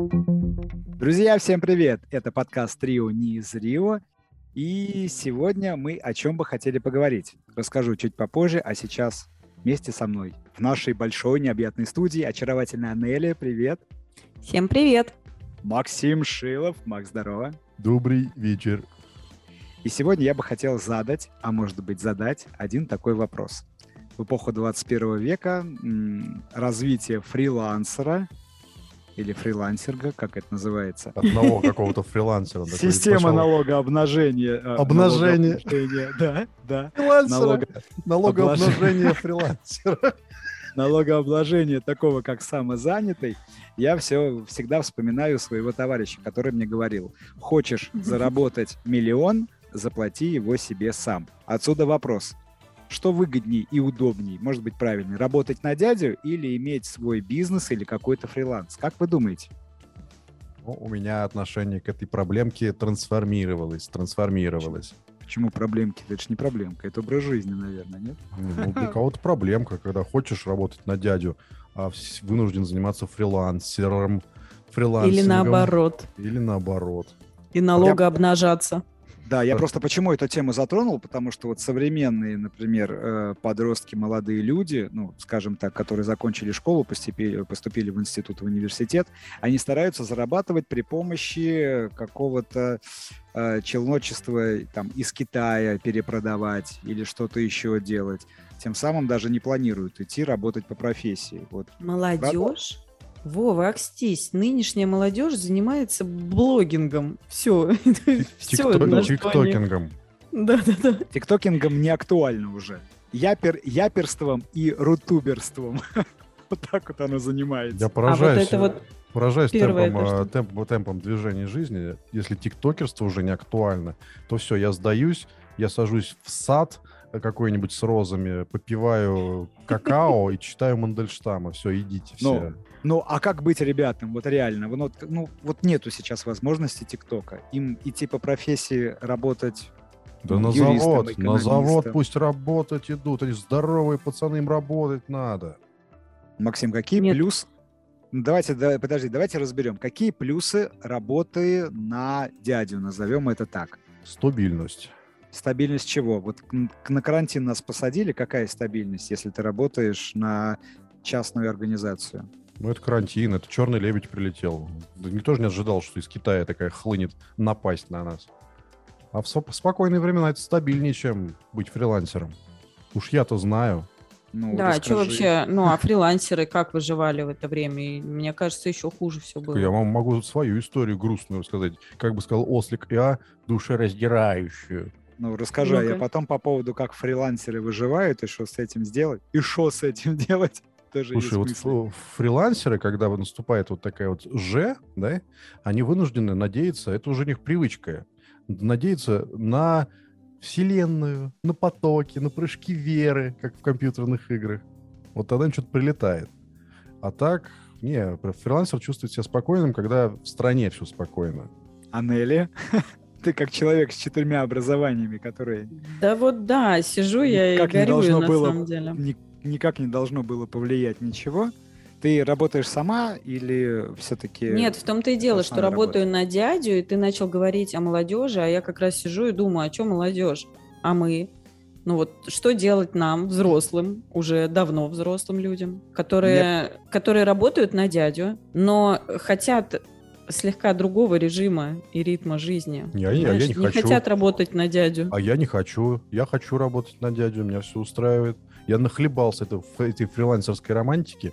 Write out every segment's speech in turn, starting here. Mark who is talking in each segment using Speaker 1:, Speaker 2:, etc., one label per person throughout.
Speaker 1: Друзья, всем привет! Это подкаст «Трио не из Рио». И сегодня мы о чем бы хотели поговорить. Расскажу чуть попозже, а сейчас вместе со мной в нашей большой необъятной студии очаровательная Нелли. Привет!
Speaker 2: Всем привет!
Speaker 1: Максим Шилов. Макс, здорово!
Speaker 3: Добрый вечер!
Speaker 1: И сегодня я бы хотел задать, а может быть задать, один такой вопрос. В эпоху 21 века развитие фрилансера или фрилансерга, как это называется?
Speaker 3: Одного какого-то фрилансера.
Speaker 1: Система налогообнажения.
Speaker 3: Э, обнажения.
Speaker 1: Да, да.
Speaker 3: Фрилансера. Налогообнажение фрилансера.
Speaker 1: Налогообложение такого, как самозанятый, я все всегда вспоминаю своего товарища, который мне говорил, хочешь заработать миллион, заплати его себе сам. Отсюда вопрос, что выгоднее и удобнее, может быть правильно, работать на дядю или иметь свой бизнес или какой-то фриланс? Как вы думаете?
Speaker 3: Ну, у меня отношение к этой проблемке трансформировалось, трансформировалось.
Speaker 1: Почему проблемки? Это же не проблемка, это образ жизни, наверное, нет?
Speaker 3: Ну, для кого-то проблемка, когда хочешь работать на дядю, а вынужден заниматься фрилансером, фрилансером.
Speaker 2: Или наоборот.
Speaker 3: Или наоборот.
Speaker 2: И налога обнажаться.
Speaker 1: Да, я просто почему эту тему затронул, потому что вот современные, например, э, подростки, молодые люди, ну, скажем так, которые закончили школу, поступили, поступили в институт, в университет, они стараются зарабатывать при помощи какого-то э, челночества там, из Китая перепродавать или что-то еще делать. Тем самым даже не планируют идти работать по профессии. Вот.
Speaker 2: Молодежь? Вова, окстись. Нынешняя молодежь занимается блогингом. Все.
Speaker 3: Тиктокингом.
Speaker 2: Да, да, да.
Speaker 1: Тиктокингом не актуально уже. Япер, яперством и рутуберством. вот так вот оно занимается.
Speaker 3: Я поражаюсь. А вот это вот поражаюсь темпом, это, темп, темпом движения жизни. Если тиктокерство уже не актуально, то все, я сдаюсь, я сажусь в сад, какой-нибудь с розами, попиваю какао и читаю Мандельштама. Все, идите все.
Speaker 1: Ну, ну, а как быть ребятам? Вот реально, ну, ну вот нету сейчас возможности ТикТока. Им идти по профессии работать
Speaker 3: да на завод, на завод пусть работать идут. Они здоровые пацаны, им работать надо.
Speaker 1: Максим, какие Нет. плюсы? Ну, давайте, давай, подожди, давайте разберем. Какие плюсы работы на дядю, назовем это так?
Speaker 3: Стабильность.
Speaker 1: Стабильность чего? Вот на карантин нас посадили, какая стабильность, если ты работаешь на частную организацию?
Speaker 3: Ну, это карантин, это черный лебедь прилетел. Да никто же не ожидал, что из Китая такая хлынет напасть на нас. А в спокойные времена это стабильнее, чем быть фрилансером. Уж я-то знаю.
Speaker 2: Ну, да, расскажи. что вообще, ну, а фрилансеры как выживали в это время? И, мне кажется, еще хуже все было.
Speaker 3: Я вам могу свою историю грустную рассказать. Как бы сказал Ослик, я душераздирающую.
Speaker 1: Ну, расскажи, ну а я потом по поводу, как фрилансеры выживают, и что с этим сделать, и что с этим делать тоже
Speaker 3: Слушай, вот фрилансеры, когда наступает вот такая вот «ж», да, они вынуждены надеяться, это уже у них привычка, надеяться на вселенную, на потоки, на прыжки веры, как в компьютерных играх. Вот тогда им что-то прилетает. А так, не, фрилансер чувствует себя спокойным, когда в стране все спокойно.
Speaker 1: А Нелли? Ты как человек с четырьмя образованиями, которые...
Speaker 2: Да вот да, сижу я и горюю на было, самом деле
Speaker 1: никак не должно было повлиять ничего. Ты работаешь сама или все-таки...
Speaker 2: Нет, в том-то и дело, что работаю работа? на дядю, и ты начал говорить о молодежи, а я как раз сижу и думаю, а что молодежь? А мы? Ну вот что делать нам, взрослым, уже давно взрослым людям, которые, Нет. которые работают на дядю, но хотят слегка другого режима и ритма жизни.
Speaker 3: Я, я, я не, не хочу.
Speaker 2: хотят работать на дядю.
Speaker 3: А я не хочу. Я хочу работать на дядю, меня все устраивает. Я нахлебался это, этой фрилансерской романтики,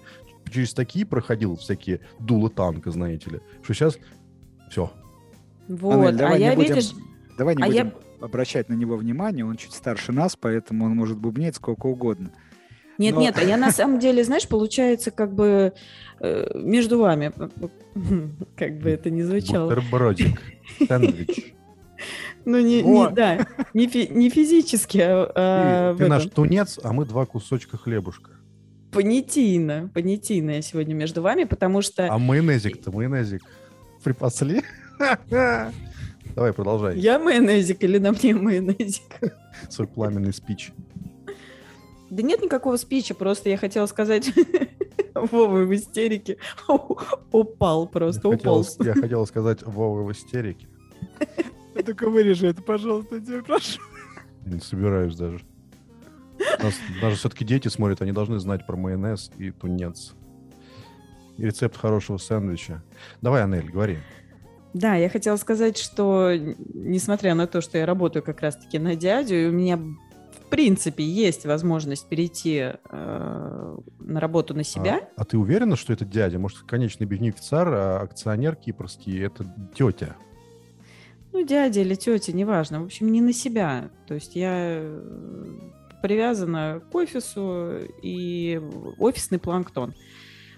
Speaker 3: через такие проходил всякие дулы танка, знаете ли, что сейчас все.
Speaker 2: Вот, Анель, давай а я,
Speaker 1: будем,
Speaker 2: видишь...
Speaker 1: Давай не а будем я... обращать на него внимание, он чуть старше нас, поэтому он может бубнеть сколько угодно.
Speaker 2: Нет, Но... нет, а я на самом деле, знаешь, получается как бы э, между вами, как бы это ни звучало.
Speaker 3: Бутербродик, сэндвич.
Speaker 2: Ну, не, не, да, не, фи, не физически, а,
Speaker 3: а Ты, ты наш тунец, а мы два кусочка хлебушка.
Speaker 2: Понятийно, понятийно я сегодня между вами, потому что...
Speaker 3: А майонезик-то, майонезик припасли? Давай, продолжай.
Speaker 2: Я майонезик или на мне майонезик?
Speaker 3: Свой пламенный спич.
Speaker 2: Да нет никакого спича, просто я хотела сказать, Вова в истерике упал просто, упал.
Speaker 3: Я хотел сказать Вова в истерике.
Speaker 1: Я только вырежу это, пожалуйста, тебя прошу.
Speaker 3: Не собираюсь даже. Нас, даже все-таки дети смотрят, они должны знать про майонез и тунец. И рецепт хорошего сэндвича. Давай, Анель, говори.
Speaker 2: Да, я хотела сказать, что несмотря на то, что я работаю как раз-таки на дядю, и у меня в принципе есть возможность перейти э, на работу на себя.
Speaker 3: А, а ты уверена, что это дядя? Может, конечный бенефициар, а акционер кипрский это тетя?
Speaker 2: Ну, дядя или тетя, неважно. В общем, не на себя. То есть я э, привязана к офису и офисный планктон.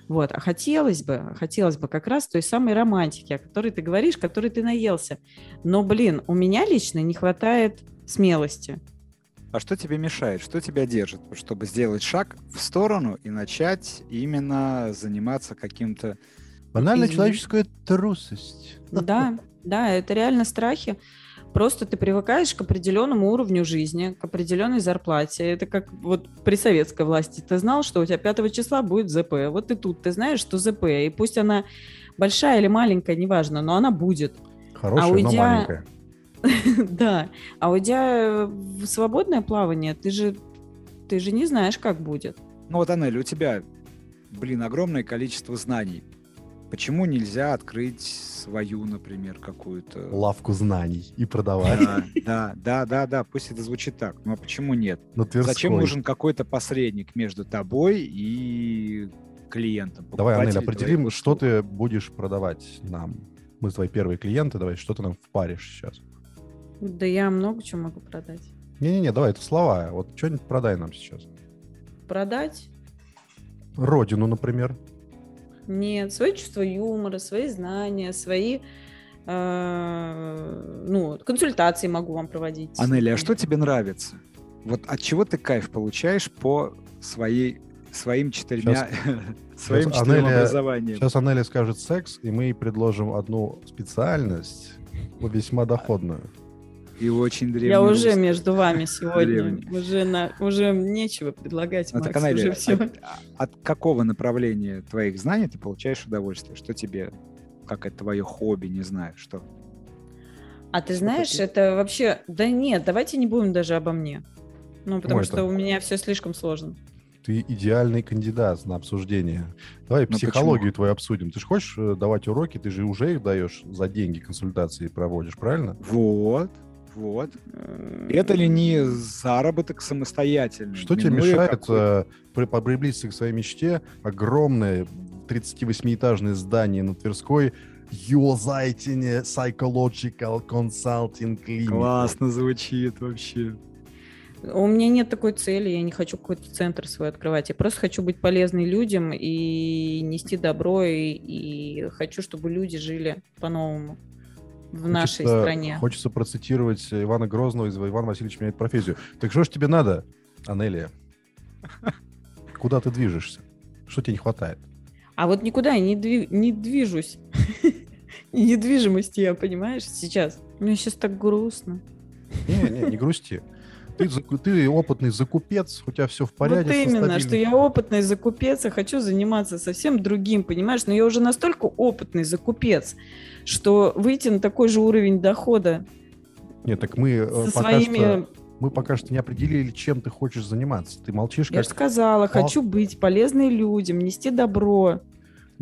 Speaker 2: Вот. А хотелось бы, хотелось бы как раз той самой романтики, о которой ты говоришь, которой ты наелся. Но, блин, у меня лично не хватает смелости.
Speaker 1: А что тебе мешает? Что тебя держит, чтобы сделать шаг в сторону и начать именно заниматься каким-то...
Speaker 3: Банально человеческая трусость.
Speaker 2: Да, да, это реально страхи. Просто ты привыкаешь к определенному уровню жизни, к определенной зарплате. Это как вот при советской власти. Ты знал, что у тебя 5 числа будет ЗП. Вот и тут ты знаешь, что ЗП. И пусть она большая или маленькая, неважно, но она будет.
Speaker 3: Хорошая, а уйдя... но маленькая.
Speaker 2: да. А уйдя в свободное плавание, ты же, ты же не знаешь, как будет.
Speaker 1: Ну вот, Анель, у тебя, блин, огромное количество знаний. Почему нельзя открыть свою, например, какую-то...
Speaker 3: Лавку знаний и продавать.
Speaker 1: Да, да, да, да, да, пусть это звучит так. Но почему нет? Зачем нужен какой-то посредник между тобой и клиентом?
Speaker 3: Давай, Анель, определим, что ты будешь продавать нам. Мы твои первые клиенты, давай, что ты нам впаришь сейчас?
Speaker 2: Да я много чего могу продать.
Speaker 3: Не-не-не, давай, это слова. Вот что-нибудь продай нам сейчас.
Speaker 2: Продать?
Speaker 3: Родину, например.
Speaker 2: Нет, свои чувства юмора, свои знания, свои э, ну, консультации могу вам проводить.
Speaker 1: Анелия, а что тебе нравится? Вот от чего ты кайф получаешь по своей своим четырьмя сейчас, своим сейчас четырем Анелия, образованием?
Speaker 3: Сейчас Анелия скажет секс, и мы ей предложим одну специальность, весьма доходную
Speaker 1: и очень древний.
Speaker 2: Я уже между вами сегодня. Уже, на, уже нечего предлагать,
Speaker 1: ну, Макс, так, уже все. От, от какого направления твоих знаний ты получаешь удовольствие? Что тебе, как это твое хобби, не знаю, что?
Speaker 2: А ты что знаешь, ты? это вообще... Да нет, давайте не будем даже обо мне. Ну, потому Ой, что это... у меня все слишком сложно.
Speaker 3: Ты идеальный кандидат на обсуждение. Давай Но ну, психологию почему? твою обсудим. Ты же хочешь э, давать уроки, ты же уже их даешь за деньги, консультации проводишь, правильно?
Speaker 1: Вот. Вот. Это ли не заработок самостоятельный?
Speaker 3: Что тебе мешает э, приблизиться к своей мечте? Огромное 38-этажное здание на Тверской Юзайтине Psychological Consulting Clinic.
Speaker 1: Классно звучит вообще.
Speaker 2: У меня нет такой цели, я не хочу какой-то центр свой открывать. Я просто хочу быть полезной людям и нести добро, и, и хочу, чтобы люди жили по-новому в нашей стране.
Speaker 3: Хочется процитировать Ивана Грозного из «Иван Васильевич меняет профессию». Так что ж тебе надо, Анелия? Куда ты движешься? Что тебе не хватает?
Speaker 2: А вот никуда я не, дви- не движусь. Недвижимости я, понимаешь, сейчас. Мне сейчас так грустно.
Speaker 3: Не, не, не грусти. Ты, ты опытный закупец, у тебя все в порядке.
Speaker 2: Вот именно, что я опытный закупец, и хочу заниматься совсем другим, понимаешь? Но я уже настолько опытный закупец, что выйти на такой же уровень дохода.
Speaker 3: Нет, так мы э, со пока своими... что мы пока что не определили, чем ты хочешь заниматься. Ты молчишь.
Speaker 2: Я как... же сказала, хочу быть полезной людям, нести добро.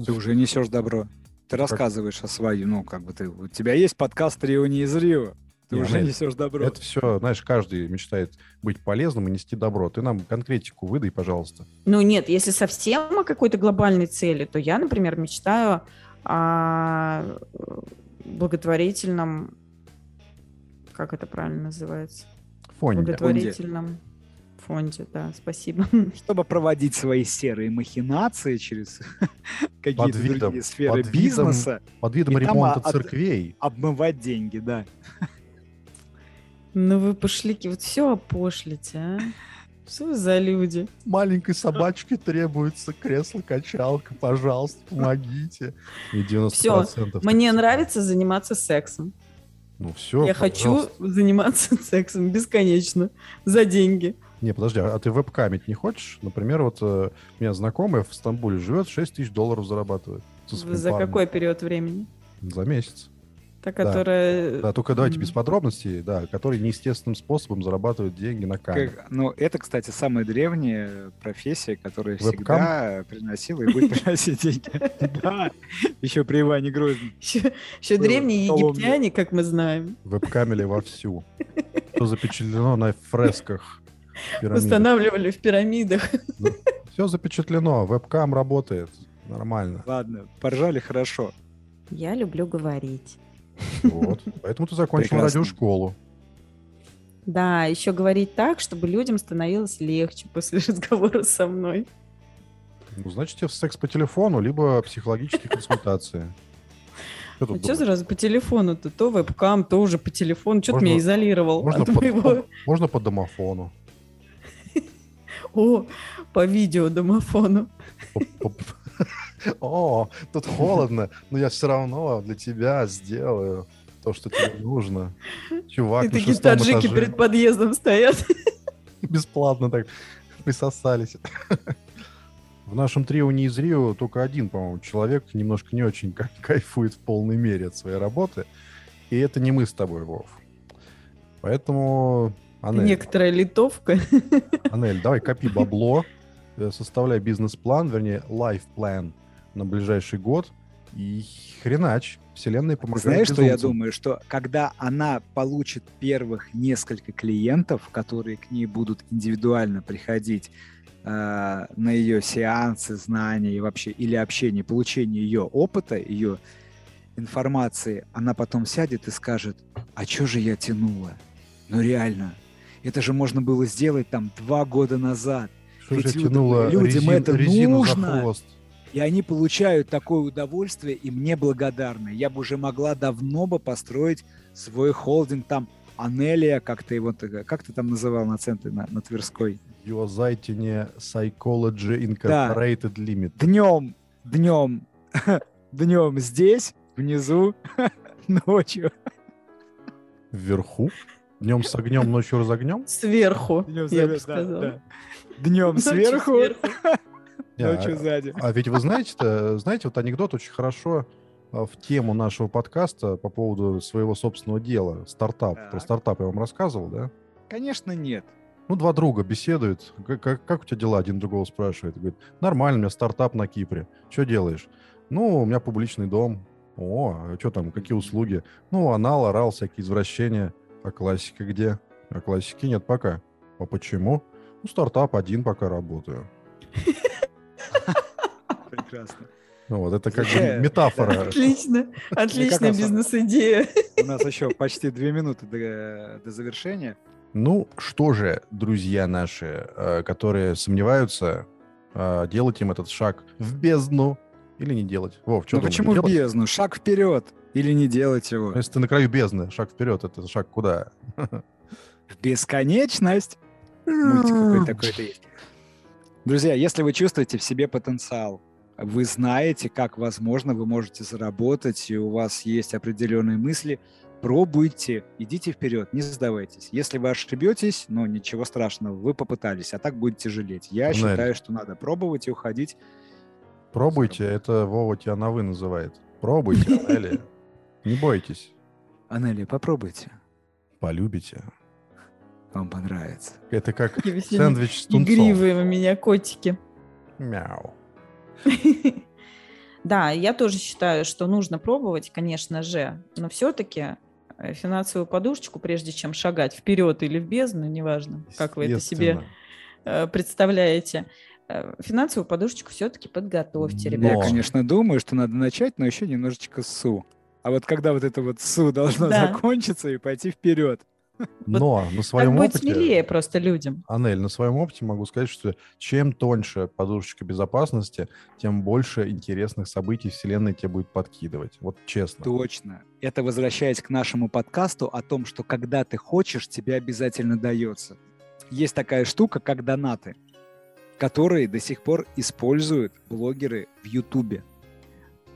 Speaker 1: Ты уже несешь добро. Ты как... рассказываешь о своем, ну, как бы ты... У тебя есть подкаст «Рио не из Рио». Ты не, уже несешь добро.
Speaker 3: Это все, знаешь, каждый мечтает быть полезным и нести добро. Ты нам конкретику выдай, пожалуйста.
Speaker 2: Ну нет, если совсем о какой-то глобальной цели, то я, например, мечтаю о благотворительном, как это правильно называется?
Speaker 3: Фонде.
Speaker 2: Благотворительном фонде, да, спасибо.
Speaker 1: Чтобы проводить свои серые махинации через какие-то другие сферы
Speaker 3: под
Speaker 1: бизнеса.
Speaker 3: Видом, под видом ремонта церквей.
Speaker 1: Обмывать деньги, да.
Speaker 2: Ну вы пошлики, вот все опошлите, а? Что за люди?
Speaker 3: Маленькой собачке требуется кресло-качалка, пожалуйста, помогите.
Speaker 2: И 90% все, мне нравится заниматься сексом.
Speaker 3: Ну все,
Speaker 2: Я пожалуйста. хочу заниматься сексом бесконечно, за деньги.
Speaker 3: Не, подожди, а ты вебкамить не хочешь? Например, вот э, у меня знакомая в Стамбуле живет, 6 тысяч долларов зарабатывает.
Speaker 2: За парнем. какой период времени?
Speaker 3: За месяц.
Speaker 2: Та, которая...
Speaker 3: Да, только давайте без подробностей, да, который неестественным способом зарабатывает деньги на камеру.
Speaker 1: Как, ну, это, кстати, самая древняя профессия, которая Вебкам? всегда приносила и будет приносить деньги. Да, еще при Иване Грозном.
Speaker 2: Еще древние египтяне, как мы знаем.
Speaker 3: Вебкамили вовсю. Что запечатлено на фресках.
Speaker 2: Устанавливали в пирамидах.
Speaker 3: Ну, Все запечатлено, вебкам работает. Нормально.
Speaker 1: Ладно, поржали хорошо.
Speaker 2: Я люблю говорить.
Speaker 3: Вот. Поэтому ты закончил радиошколу.
Speaker 2: Да, еще говорить так, чтобы людям становилось легче после разговора со мной.
Speaker 3: Ну, значит, тебе секс по телефону, либо психологические консультации.
Speaker 2: Что, а что сразу по телефону-то? То вебкам, то уже по телефону. Что ты меня изолировал
Speaker 3: можно от по, моего... Можно по домофону.
Speaker 2: О, по видео домофону.
Speaker 3: О, тут холодно, но я все равно для тебя сделаю то, что тебе нужно. Чувак, И
Speaker 2: такие таджики перед подъездом стоят.
Speaker 3: Бесплатно так присосались. В нашем трио не из Рио только один, по-моему, человек немножко не очень кайфует в полной мере от своей работы. И это не мы с тобой, Вов. Поэтому
Speaker 2: Анель. Некоторая литовка.
Speaker 3: Анель, давай копи бабло, э, составляй бизнес-план, вернее, лайф-план на ближайший год и хренач. Вселенная помогает
Speaker 1: Знаешь, безумцам. что я думаю? Что когда она получит первых несколько клиентов, которые к ней будут индивидуально приходить э, на ее сеансы, знания и вообще или общение, получение ее опыта, ее информации, она потом сядет и скажет, а что же я тянула? Ну реально, это же можно было сделать там два года назад.
Speaker 3: Что Ведь же людям, людям резин, это резину нужно. За хвост.
Speaker 1: И они получают такое удовольствие и мне благодарны. Я бы уже могла давно бы построить свой холдинг там Анелия, как ты его, как ты там называл на центре, на, на Тверской?
Speaker 3: Юозайтине Psychology Incorporated да. Limit.
Speaker 1: Днем, днем, днем здесь, внизу, ночью.
Speaker 3: Вверху? Днем с огнем, ночью разогнем?
Speaker 2: Сверху, Днем я бы сказал. Да,
Speaker 1: да. Днем сверху, ночью а, сзади.
Speaker 3: А ведь вы знаете, знаете, вот анекдот очень хорошо а, в тему нашего подкаста по поводу своего собственного дела, стартап. Так. Про стартап я вам рассказывал, да?
Speaker 1: Конечно, нет.
Speaker 3: Ну, два друга беседуют. Как, как, как у тебя дела? Один другого спрашивает. Говорит, нормально, у меня стартап на Кипре. Что делаешь? Ну, у меня публичный дом. О, а что там, какие услуги? Ну, анал, орал, всякие извращения. А классика где? А классики нет пока. А почему? Ну, стартап один пока работаю.
Speaker 1: Прекрасно.
Speaker 3: Ну, вот это как бы метафора.
Speaker 2: Отлично, отличная бизнес-идея.
Speaker 1: У нас еще почти две минуты до, до завершения.
Speaker 3: Ну, что же, друзья наши, э, которые сомневаются, э, делать им этот шаг в бездну или не делать? Вов, что
Speaker 1: ну, почему в бездну? Шаг вперед. Или не делать его.
Speaker 3: Если ты на краю бездны, шаг вперед, это шаг куда?
Speaker 1: В бесконечность. Мультик какой-то такой-то есть. Друзья, если вы чувствуете в себе потенциал, вы знаете, как возможно вы можете заработать, и у вас есть определенные мысли, пробуйте, идите вперед, не сдавайтесь. Если вы ошибетесь, ну ничего страшного, вы попытались, а так будете жалеть. Я Наверное. считаю, что надо пробовать и уходить.
Speaker 3: Пробуйте, это Вова тебя на вы называет. Пробуйте, Анелия. Не бойтесь.
Speaker 1: Анелия, попробуйте.
Speaker 3: Полюбите.
Speaker 1: Вам понравится.
Speaker 3: Это как сэндвич с тунцом.
Speaker 2: Игривые у меня котики.
Speaker 3: Мяу.
Speaker 2: Да, я тоже считаю, что нужно пробовать, конечно же, но все-таки э, финансовую подушечку, прежде чем шагать вперед или в бездну, неважно, как вы это себе э, представляете, э, финансовую подушечку все-таки подготовьте, ребята.
Speaker 1: Я, конечно, думаю, что надо начать, но еще немножечко су. А вот когда вот это вот су должно да. закончиться и пойти вперед.
Speaker 3: Но на своем
Speaker 2: так
Speaker 3: опыте...
Speaker 2: будет смелее просто людям.
Speaker 3: Анель, на своем опыте могу сказать, что чем тоньше подушечка безопасности, тем больше интересных событий Вселенная тебе будет подкидывать. Вот честно.
Speaker 1: Точно. Это возвращаясь к нашему подкасту о том, что когда ты хочешь, тебе обязательно дается. Есть такая штука, как донаты, которые до сих пор используют блогеры в Ютубе.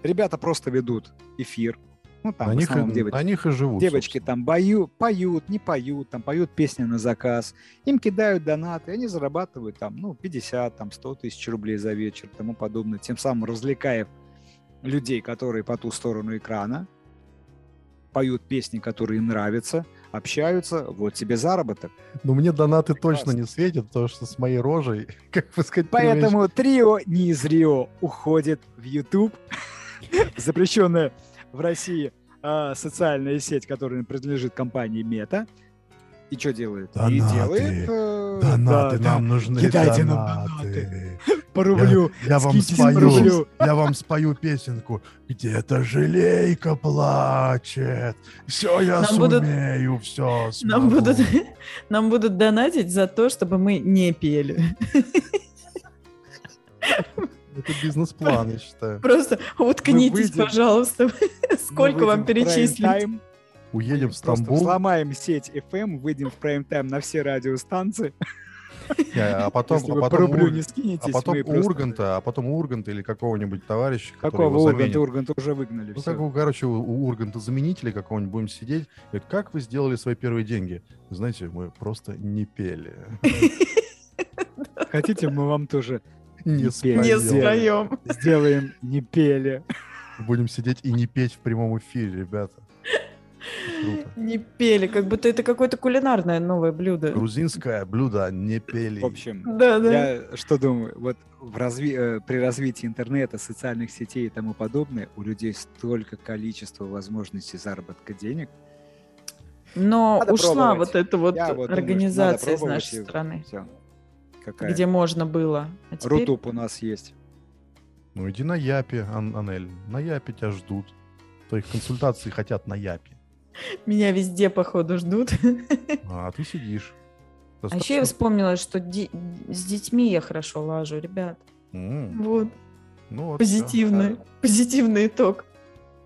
Speaker 1: Ребята просто ведут эфир, Ну, там
Speaker 3: на, них, и,
Speaker 1: девочки.
Speaker 3: на них и живут.
Speaker 1: Девочки
Speaker 3: собственно.
Speaker 1: там бою, поют, не поют, там поют песни на заказ, им кидают донаты, они зарабатывают там, ну, 50, там, 100 тысяч рублей за вечер, тому подобное, тем самым развлекая людей, которые по ту сторону экрана, поют песни, которые им нравятся, общаются, вот тебе заработок.
Speaker 3: Но мне донаты
Speaker 1: Прекрасно.
Speaker 3: точно не светят, потому что с моей рожей, как бы сказать,
Speaker 1: Поэтому трио не из Рио уходит в YouTube, запрещенная в России а, социальная сеть, которая принадлежит компании Мета. И что делает? И
Speaker 3: Донаты.
Speaker 1: делает... э,
Speaker 3: Донаты,
Speaker 1: да,
Speaker 3: нам нужны
Speaker 1: Кидайте нам
Speaker 3: донаты.
Speaker 1: По рублю.
Speaker 3: Я вам
Speaker 1: скиньте
Speaker 3: спою,
Speaker 1: рублю.
Speaker 3: я вам спою песенку. Где-то желейка плачет. Все я
Speaker 2: Нам будут-
Speaker 3: сумею, все
Speaker 2: Нам будут, нам будут донатить за то, чтобы мы не пели.
Speaker 3: Это бизнес-план, я считаю.
Speaker 2: Просто уткнитесь, пожалуйста. Сколько вам перечислить?
Speaker 3: Уедем в
Speaker 1: Просто
Speaker 3: Стамбул,
Speaker 1: сломаем сеть FM, выйдем в прайм-тайм на все радиостанции.
Speaker 3: а потом,
Speaker 1: Если
Speaker 3: а потом,
Speaker 1: рублю
Speaker 3: Ур-
Speaker 1: не скинетесь,
Speaker 3: а потом
Speaker 1: мы просто-
Speaker 3: Урганта, а потом Урганта или какого-нибудь товарища,
Speaker 1: Какого
Speaker 3: его
Speaker 1: Урганта?
Speaker 3: заменит.
Speaker 1: Урганта уже выгнали.
Speaker 3: Ну,
Speaker 1: всё.
Speaker 3: как, у- короче, у, у Урганта заменителя какого-нибудь будем сидеть. Говорит, как вы сделали свои первые деньги? Знаете, мы просто не пели.
Speaker 1: Хотите, мы вам тоже
Speaker 3: Не
Speaker 1: пели.
Speaker 2: Не
Speaker 3: споем.
Speaker 2: споем.
Speaker 1: сделаем не пели.
Speaker 3: Будем сидеть и не петь в прямом эфире, ребята. Круто.
Speaker 2: Не пели, как будто это какое-то кулинарное новое блюдо.
Speaker 3: Грузинское блюдо не пели.
Speaker 1: В общем,
Speaker 2: Да, да.
Speaker 1: я что думаю, вот в разви- э, при развитии интернета, социальных сетей и тому подобное, у людей столько количества возможностей заработка денег.
Speaker 2: Но
Speaker 1: Надо
Speaker 2: ушла
Speaker 1: пробовать.
Speaker 2: вот эта вот
Speaker 1: Я вот думаю,
Speaker 2: организация
Speaker 1: надо
Speaker 2: из нашей
Speaker 1: и
Speaker 2: страны,
Speaker 1: всё. Какая?
Speaker 2: где можно было. А теперь
Speaker 1: Рутуб у нас есть.
Speaker 3: Ну иди на Япе, Ан- Анель. На Япе тебя ждут. Твоих консультаций хотят на Япе.
Speaker 2: меня везде, походу, ждут.
Speaker 3: А ты сидишь.
Speaker 2: А еще я
Speaker 3: Достаточно-
Speaker 2: вспомнила, что ди- с детьми я хорошо лажу, ребят.
Speaker 3: М,
Speaker 2: Вот,
Speaker 3: Ну вот,
Speaker 2: позитивный, позитивный итог.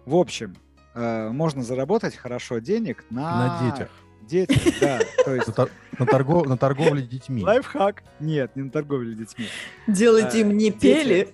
Speaker 1: В общем, э, можно заработать хорошо денег на...
Speaker 3: На детях.
Speaker 1: Детях, да. То есть
Speaker 3: На, тор- на торгов- на торговле детьми.
Speaker 1: лайфхак. Нет, не на торговле детьми.
Speaker 2: Делайте
Speaker 1: А,
Speaker 2: им не
Speaker 1: дети.
Speaker 2: пели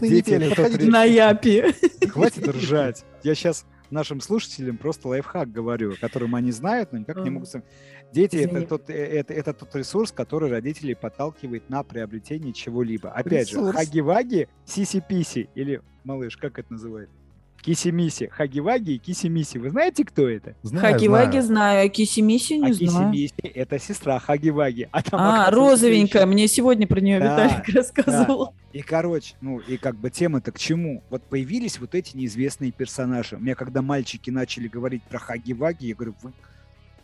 Speaker 1: Дети,
Speaker 3: подходите.
Speaker 2: на япе.
Speaker 1: Хватит ржать. Я сейчас нашим слушателям просто лайфхак говорю, которым они знают, но никак не могут... сам- Дети это тот, э, это, это тот ресурс, который родителей подталкивает на приобретение чего-либо. Опять
Speaker 2: Ресурс.
Speaker 1: же, хаги-ваги, сиси-писи, или, малыш, как это называется? Киси-миси. Хаги-ваги и киси-миси. Вы знаете, кто это?
Speaker 3: Знаю,
Speaker 2: Хаги-ваги
Speaker 3: знаю.
Speaker 2: знаю, а киси-миси не
Speaker 1: а
Speaker 2: знаю.
Speaker 1: киси-миси — это сестра Хаги-ваги. А, там,
Speaker 2: А, розовенькая,
Speaker 1: еще-
Speaker 2: мне сегодня про нее
Speaker 1: Да,
Speaker 2: Виталик рассказывал.
Speaker 1: И, короче, ну, и как бы тема-то к чему? Вот появились вот эти неизвестные персонажи. У меня, когда мальчики начали говорить про Хаги-Ваги, я говорю, вы,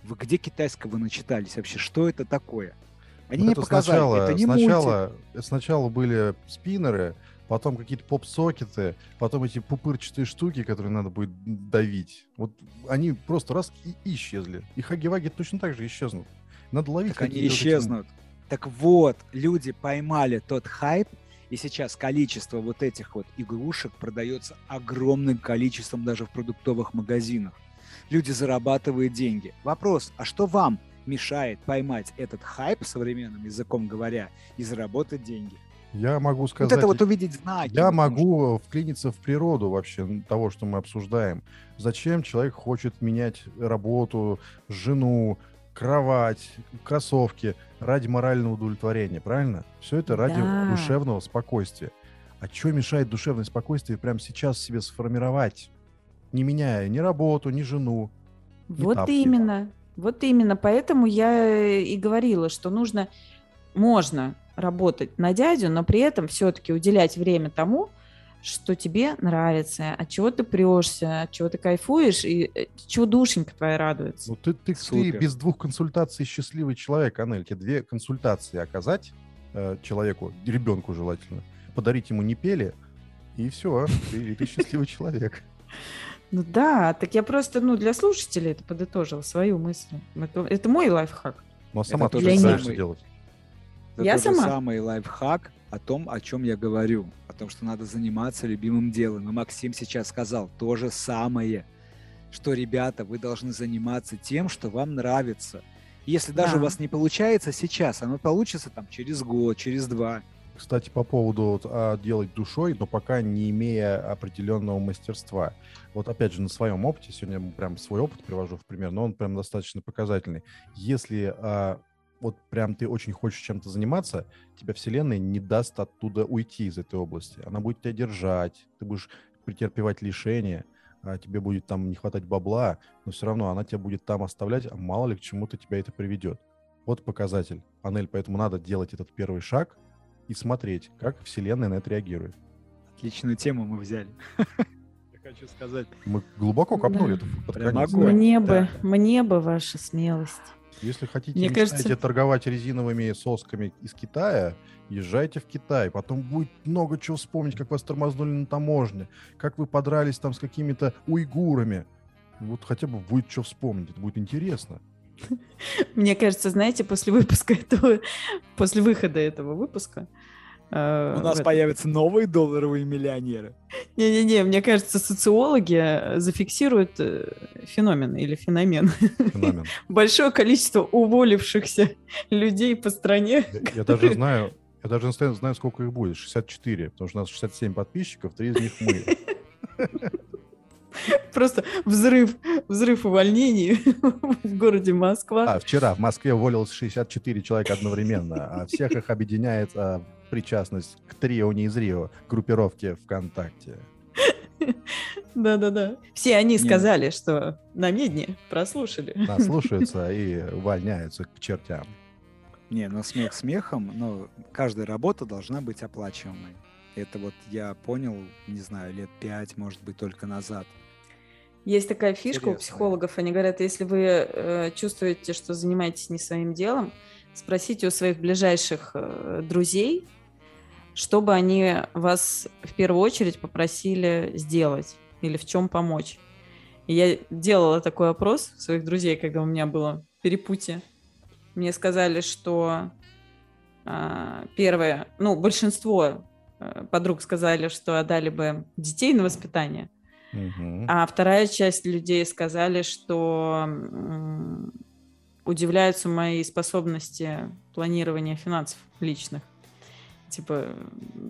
Speaker 1: вы где китайского начитались вообще? Что это такое? Они
Speaker 3: Вот
Speaker 1: мне
Speaker 3: это
Speaker 1: показали,
Speaker 3: сначала,
Speaker 1: это не мультик.
Speaker 3: сначала, сначала были спиннеры, потом какие-то поп-сокеты, потом эти пупырчатые штуки, которые надо будет давить. Вот они просто раз и исчезли. И хаги-ваги точно так же исчезнут. Надо ловить
Speaker 1: Так они
Speaker 3: вот эти
Speaker 1: исчезнут. Так вот, люди поймали тот хайп, и сейчас количество вот этих вот игрушек продается огромным количеством даже в продуктовых магазинах. Люди зарабатывают деньги. Вопрос, а что вам мешает поймать этот хайп, современным языком говоря, и заработать деньги?
Speaker 3: Я могу
Speaker 1: Вот
Speaker 3: сказать...
Speaker 1: это вот увидеть знаки.
Speaker 3: Я
Speaker 1: вот,
Speaker 3: могу вклиниться в природу вообще того, что мы обсуждаем. Зачем человек хочет менять работу, жену, кровать, кроссовки ради морального удовлетворения, правильно? Все это ради
Speaker 2: Да.
Speaker 3: душевного спокойствия. А что мешает душевное спокойствие прямо сейчас себе сформировать, не меняя ни работу, ни жену?
Speaker 2: Вот
Speaker 3: тапки.
Speaker 2: именно. Вот именно. Поэтому я и говорила, что нужно, можно работать на дядю, но при этом все-таки уделять время тому, что тебе нравится, от чего ты прешься, от чего ты кайфуешь, и э, чего душенька твоя радуется.
Speaker 3: Ну ты, ты, ты без двух консультаций счастливый человек, Анель. Тебе две консультации оказать э, человеку, ребенку желательно, подарить ему не пели, и все, ты, ты счастливый человек.
Speaker 2: Ну да, так я просто, ну, для слушателей это подытожила свою мысль. Это, это мой лайфхак.
Speaker 3: Ну а сама ты
Speaker 2: же
Speaker 3: знаешь, что делать?
Speaker 1: Это
Speaker 2: Я
Speaker 1: тот же
Speaker 2: сама?
Speaker 1: самый лайфхак о том, о чем я говорю. О том, что надо заниматься любимым делом. И Максим сейчас сказал то же самое. Что, ребята, вы должны заниматься тем, что вам нравится. Если даже
Speaker 2: Да.
Speaker 1: у вас не получается сейчас, оно получится там через год, через два.
Speaker 3: Кстати, по поводу а, делать душой, но пока не имея определенного мастерства. Вот опять же, на своем опыте, сегодня прям свой опыт привожу в пример, но он прям достаточно показательный. Если а, вот прям ты очень хочешь чем-то заниматься, тебя Вселенная не даст оттуда уйти из этой области. Она будет тебя держать, ты будешь претерпевать лишения, а тебе будет там не хватать бабла, но все равно она тебя будет там оставлять, а мало ли к чему-то тебя это приведет. Вот показатель, панель, поэтому надо делать этот первый шаг и смотреть, как Вселенная на это реагирует.
Speaker 1: Отличную тему мы взяли. Я хочу сказать.
Speaker 3: Мы глубоко копнули
Speaker 2: Да.
Speaker 3: это под
Speaker 1: Прям
Speaker 3: конец.
Speaker 1: огонь.
Speaker 2: Мне бы, мне бы ваша смелость.
Speaker 3: Если хотите,
Speaker 2: Мне кажется-
Speaker 3: торговать резиновыми сосками из Китая, езжайте в Китай. Потом будет много чего вспомнить, как вас тормознули на таможне, как вы подрались там с какими-то уйгурами. Вот хотя бы будет что вспомнить, это будет интересно.
Speaker 2: Мне кажется, знаете, после выпуска этого, после выхода этого выпуска, э,
Speaker 1: У нас
Speaker 2: этом-
Speaker 1: появятся новые долларовые миллионеры.
Speaker 2: Не-не-не, мне кажется, социологи э, зафиксируют э, феномен или феномен.
Speaker 3: Феномен.
Speaker 2: Большое количество уволившихся людей по стране.
Speaker 3: Я, я даже знаю, я даже знаю, знаю, сколько их будет. 64, потому что у нас 67 подписчиков, три из них мы.
Speaker 2: Просто взрыв, взрыв увольнений в городе Москва.
Speaker 3: А, вчера в Москве уволилось 64 человека одновременно, а всех их объединяет а, причастность к трио не из Рио, группировке ВКонтакте.
Speaker 2: Да-да-да. Все они сказали, что на медне прослушали.
Speaker 3: Нас слушаются и увольняются к чертям.
Speaker 1: Не, ну смех смехом, но каждая работа должна быть оплачиваемой. Это вот я понял, не знаю, лет пять, может быть, только назад.
Speaker 2: Есть такая фишка у
Speaker 1: Интересно.
Speaker 2: психологов. Они говорят, если вы э, чувствуете, что занимаетесь не своим делом, спросите у своих ближайших э, друзей, чтобы они вас в первую очередь попросили сделать или в чем помочь. И я делала такой опрос своих друзей, когда у меня было перепутье. Мне сказали, что а, первое, ну, большинство э, подруг сказали, что отдали бы детей на воспитание, а вторая часть людей сказали, что удивляются моей способности планирования финансов личных, типа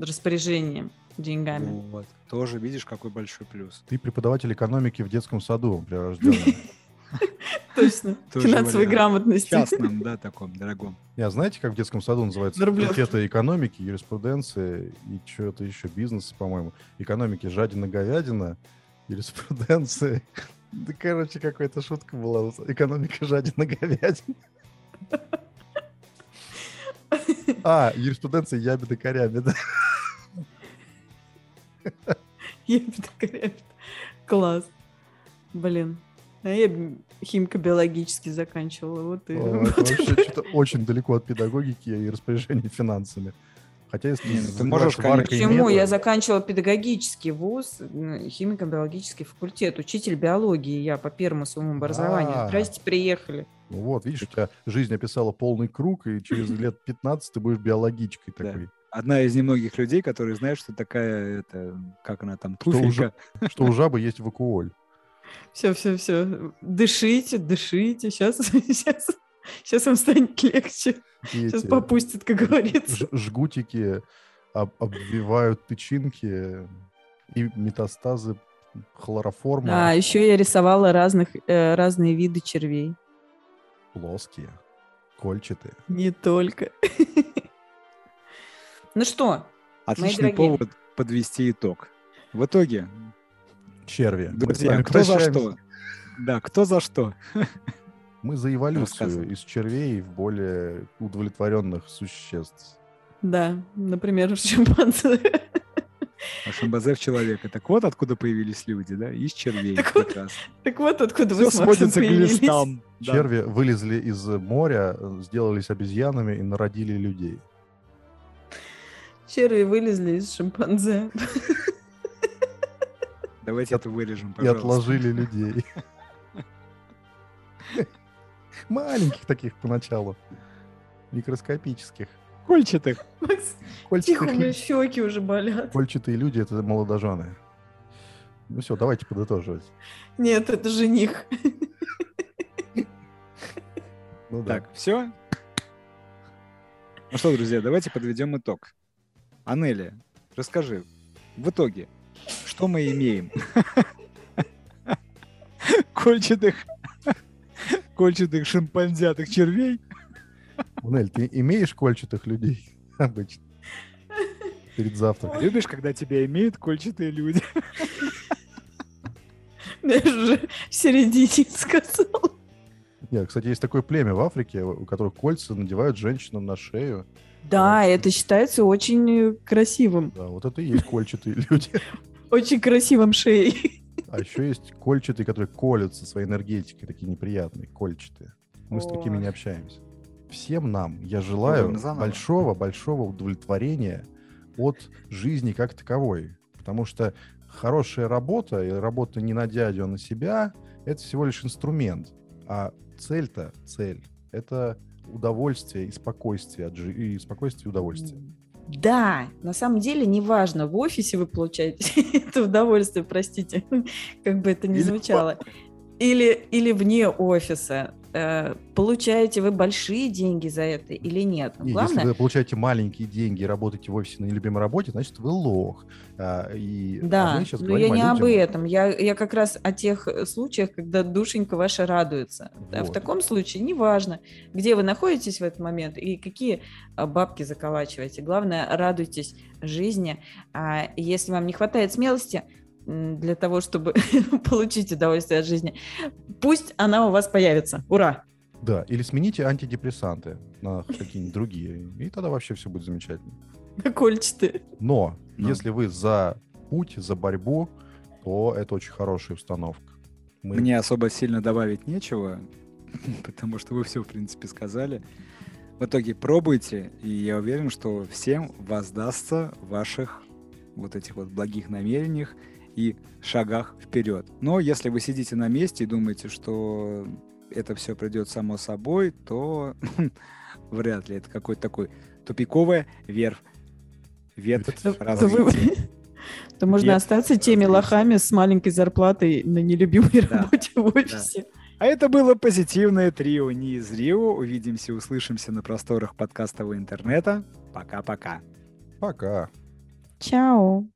Speaker 2: распоряжением деньгами.
Speaker 1: Вот. Тоже видишь, какой большой плюс.
Speaker 3: Ты преподаватель экономики в детском саду прирожденный.
Speaker 2: Точно. Финансовой грамотности.
Speaker 1: Частном, да, таком дорогом.
Speaker 3: Я знаете, как в детском саду называется? Факультеты экономики, юриспруденции и что-то еще, бизнес, по-моему. Экономики жадина-говядина, юриспруденции. Да, короче, какая-то шутка была. Экономика жадина-говядина. А, юриспруденция ябеда корями, да.
Speaker 2: Ябеда корябеда. Класс. Блин. А я химико-биологически заканчивала. Вот и...
Speaker 3: О, Это вообще что-то очень далеко от педагогики и распоряжения финансами. Хотя если
Speaker 1: Не, ну ты можешь,
Speaker 3: варкой
Speaker 2: Почему? Я заканчивала педагогический вуз, химико-биологический факультет, учитель биологии я по первому своему образованию.
Speaker 3: А.
Speaker 2: Здрасте, приехали.
Speaker 3: Ну вот, видишь, у тебя жизнь описала полный круг, и через лет 15 ты будешь биологичкой
Speaker 1: Да.
Speaker 3: такой.
Speaker 1: Одна из немногих людей, которые знают, что такая, это, как она там,
Speaker 3: Что
Speaker 1: туфелька.
Speaker 3: уже- Что у жабы есть вакуоль.
Speaker 2: Все, все, все. Дышите, дышите. Сейчас, сейчас, сейчас вам станет легче.
Speaker 3: И
Speaker 2: Сейчас
Speaker 3: эти
Speaker 2: попустит, как говорится.
Speaker 3: жгутики об- обвивают тычинки и метастазы хлороформа
Speaker 2: А, еще я рисовала разных, э, разные виды червей.
Speaker 3: Плоские, кольчатые.
Speaker 2: Не только. Ну что,
Speaker 1: Отличный повод подвести итог. В итоге,
Speaker 3: Черви.
Speaker 1: Друзья, кто за что? Да, кто за что?
Speaker 3: Мы за эволюцию из червей в более удовлетворенных существ.
Speaker 2: да, например, шимпанзе.
Speaker 1: А шимпанзе в человека. Так вот откуда появились люди, да? Из червей.
Speaker 2: Так вот. Так вот откуда
Speaker 1: Все
Speaker 2: вы с Максом
Speaker 1: к листам. Да.
Speaker 3: Черви вылезли из моря, сделались обезьянами и народили людей.
Speaker 2: Черви вылезли из шимпанзе.
Speaker 1: Давайте это вырежем,
Speaker 3: И
Speaker 1: пожалуйста.
Speaker 3: отложили людей. Маленьких таких поначалу. Микроскопических.
Speaker 1: Кольчатых.
Speaker 2: Макс,
Speaker 3: Кольчатых
Speaker 2: тихо, у меня щеки уже болят.
Speaker 3: Кольчатые люди — это молодожены. Ну все, давайте подытоживать.
Speaker 2: Нет, это жених.
Speaker 3: Ну да.
Speaker 1: Так, все. Ну что, друзья, давайте подведем итог. Анели, расскажи, в итоге, что мы имеем? Кольчатых, кольчатых шимпанзятых червей?
Speaker 3: Нель, ты имеешь кольчатых людей обычно? Перед завтраком.
Speaker 1: Любишь, когда тебя имеют кольчатые люди?
Speaker 2: Я уже в середине сказал.
Speaker 3: Нет, кстати, есть такое племя в Африке, у которых кольца надевают женщинам на шею.
Speaker 2: Да, это считается очень красивым.
Speaker 3: Да, вот это и есть кольчатые люди.
Speaker 2: Очень красивым шеей.
Speaker 3: А еще есть кольчатые, которые колются своей энергетикой, такие неприятные, кольчатые. Мы с такими не общаемся. Всем нам я желаю большого-большого удовлетворения от жизни как таковой. Потому что хорошая работа, и работа не на дядю, а на себя, это всего лишь инструмент. А цель-то, цель, это удовольствие и спокойствие, от жи- и спокойствие и удовольствие.
Speaker 2: Да, на самом деле неважно, в офисе вы получаете это удовольствие, простите, как бы это ни звучало. Или, или вне офиса. Э, получаете вы большие деньги за это или нет?
Speaker 3: И Главное... Если вы получаете маленькие деньги и работаете в офисе на нелюбимой работе, значит, вы лох.
Speaker 2: А, и, да, а но я не людям... об этом. Я, я как раз о тех э, случаях, когда душенька ваша радуется. Вот. В таком случае неважно, где вы находитесь в этот момент и какие а, бабки заколачиваете. Главное, радуйтесь жизни. А если вам не хватает смелости, для того, чтобы получить удовольствие от жизни. Пусть она у вас появится. Ура!
Speaker 3: Да, или смените антидепрессанты на какие-нибудь другие, и тогда вообще все будет замечательно.
Speaker 2: Кольчатые.
Speaker 3: Но ну. если вы за путь, за борьбу, то это очень хорошая установка.
Speaker 1: Мы... Мне особо сильно добавить нечего, потому что вы все, в принципе, сказали. В итоге пробуйте, и я уверен, что всем воздастся ваших вот этих вот благих намерениях и шагах вперед. Но если вы сидите на месте и думаете, что это все придет само собой, то вряд ли это какой-то такой тупиковая верфь. Ветвь то,
Speaker 2: то можно остаться теми лохами с маленькой зарплатой на нелюбимой работе в офисе.
Speaker 1: А это было позитивное трио не из Рио. Увидимся, услышимся на просторах подкастового интернета. Пока-пока.
Speaker 3: Пока.
Speaker 2: Чао.